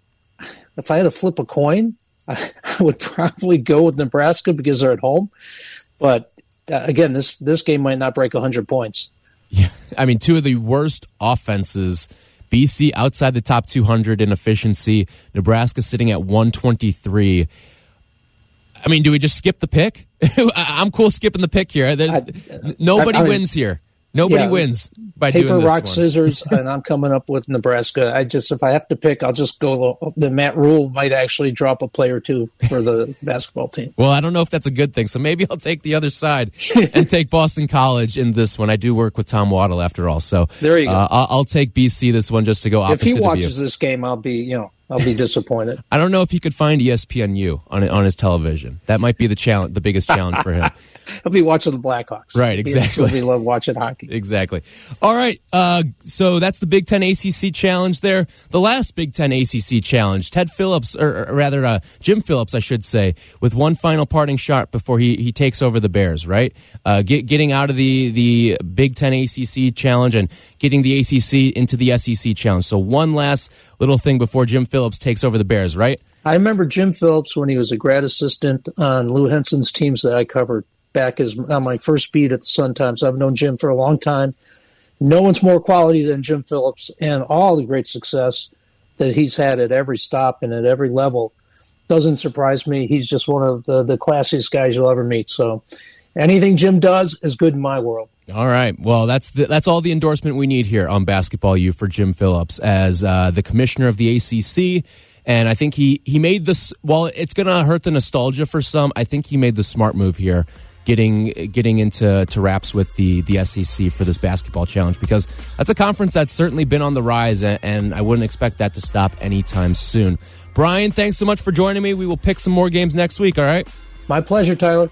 if I had to flip a coin, I, I would probably go with Nebraska because they're at home. But uh, again, this this game might not break hundred points. Yeah, I mean, two of the worst offenses. BC outside the top 200 in efficiency. Nebraska sitting at 123. I mean, do we just skip the pick? I'm cool skipping the pick here. I, nobody I, I, wins here. Nobody yeah, wins by paper, rock, one. scissors, and I'm coming up with Nebraska. I just, if I have to pick, I'll just go. The Matt Rhule might actually drop a player or two for the basketball team. Well, I don't know if that's a good thing, so maybe I'll take the other side and take Boston College in this one. I do work with Tom Waddle after all, so there you go. Uh, I'll, I'll, take BC this one just to go opposite. If he watches this game, I'll be, you know, I'll be disappointed. I don't know if he could find ESPNU on on his television. That might be the challenge, the biggest challenge for him. He'll be watching the Blackhawks. Right, exactly. He love watching hockey. Exactly. All right. Uh, so that's the Big Ten ACC challenge there. The last Big Ten ACC challenge. Ted Phillips, or, or rather, uh, Jim Phillips, I should say, with one final parting shot before he, he takes over the Bears. Right, uh, get, getting out of the the Big Ten ACC challenge and getting the ACC into the SEC challenge. So one last little thing before Jim Phillips takes over the Bears, right? I remember Jim Phillips when he was a grad assistant on Lou Henson's teams that I covered back as on my first beat at the Sun Times. I've known Jim for a long time. No one's more quality than Jim Phillips, and all the great success that he's had at every stop and at every level doesn't surprise me. He's just one of the, the classiest guys you'll ever meet. So anything Jim does is good in my world. All right. Well, that's the, that's all the endorsement we need here on Basketball U for Jim Phillips as uh, the commissioner of the ACC. And I think he, he made this, while it's going to hurt the nostalgia for some, I think he made the smart move here getting getting into to wraps with the the SEC for this basketball challenge because that's a conference that's certainly been on the rise and, and I wouldn't expect that to stop anytime soon. Brian, thanks so much for joining me. We will pick some more games next week, all right? My pleasure, Tyler.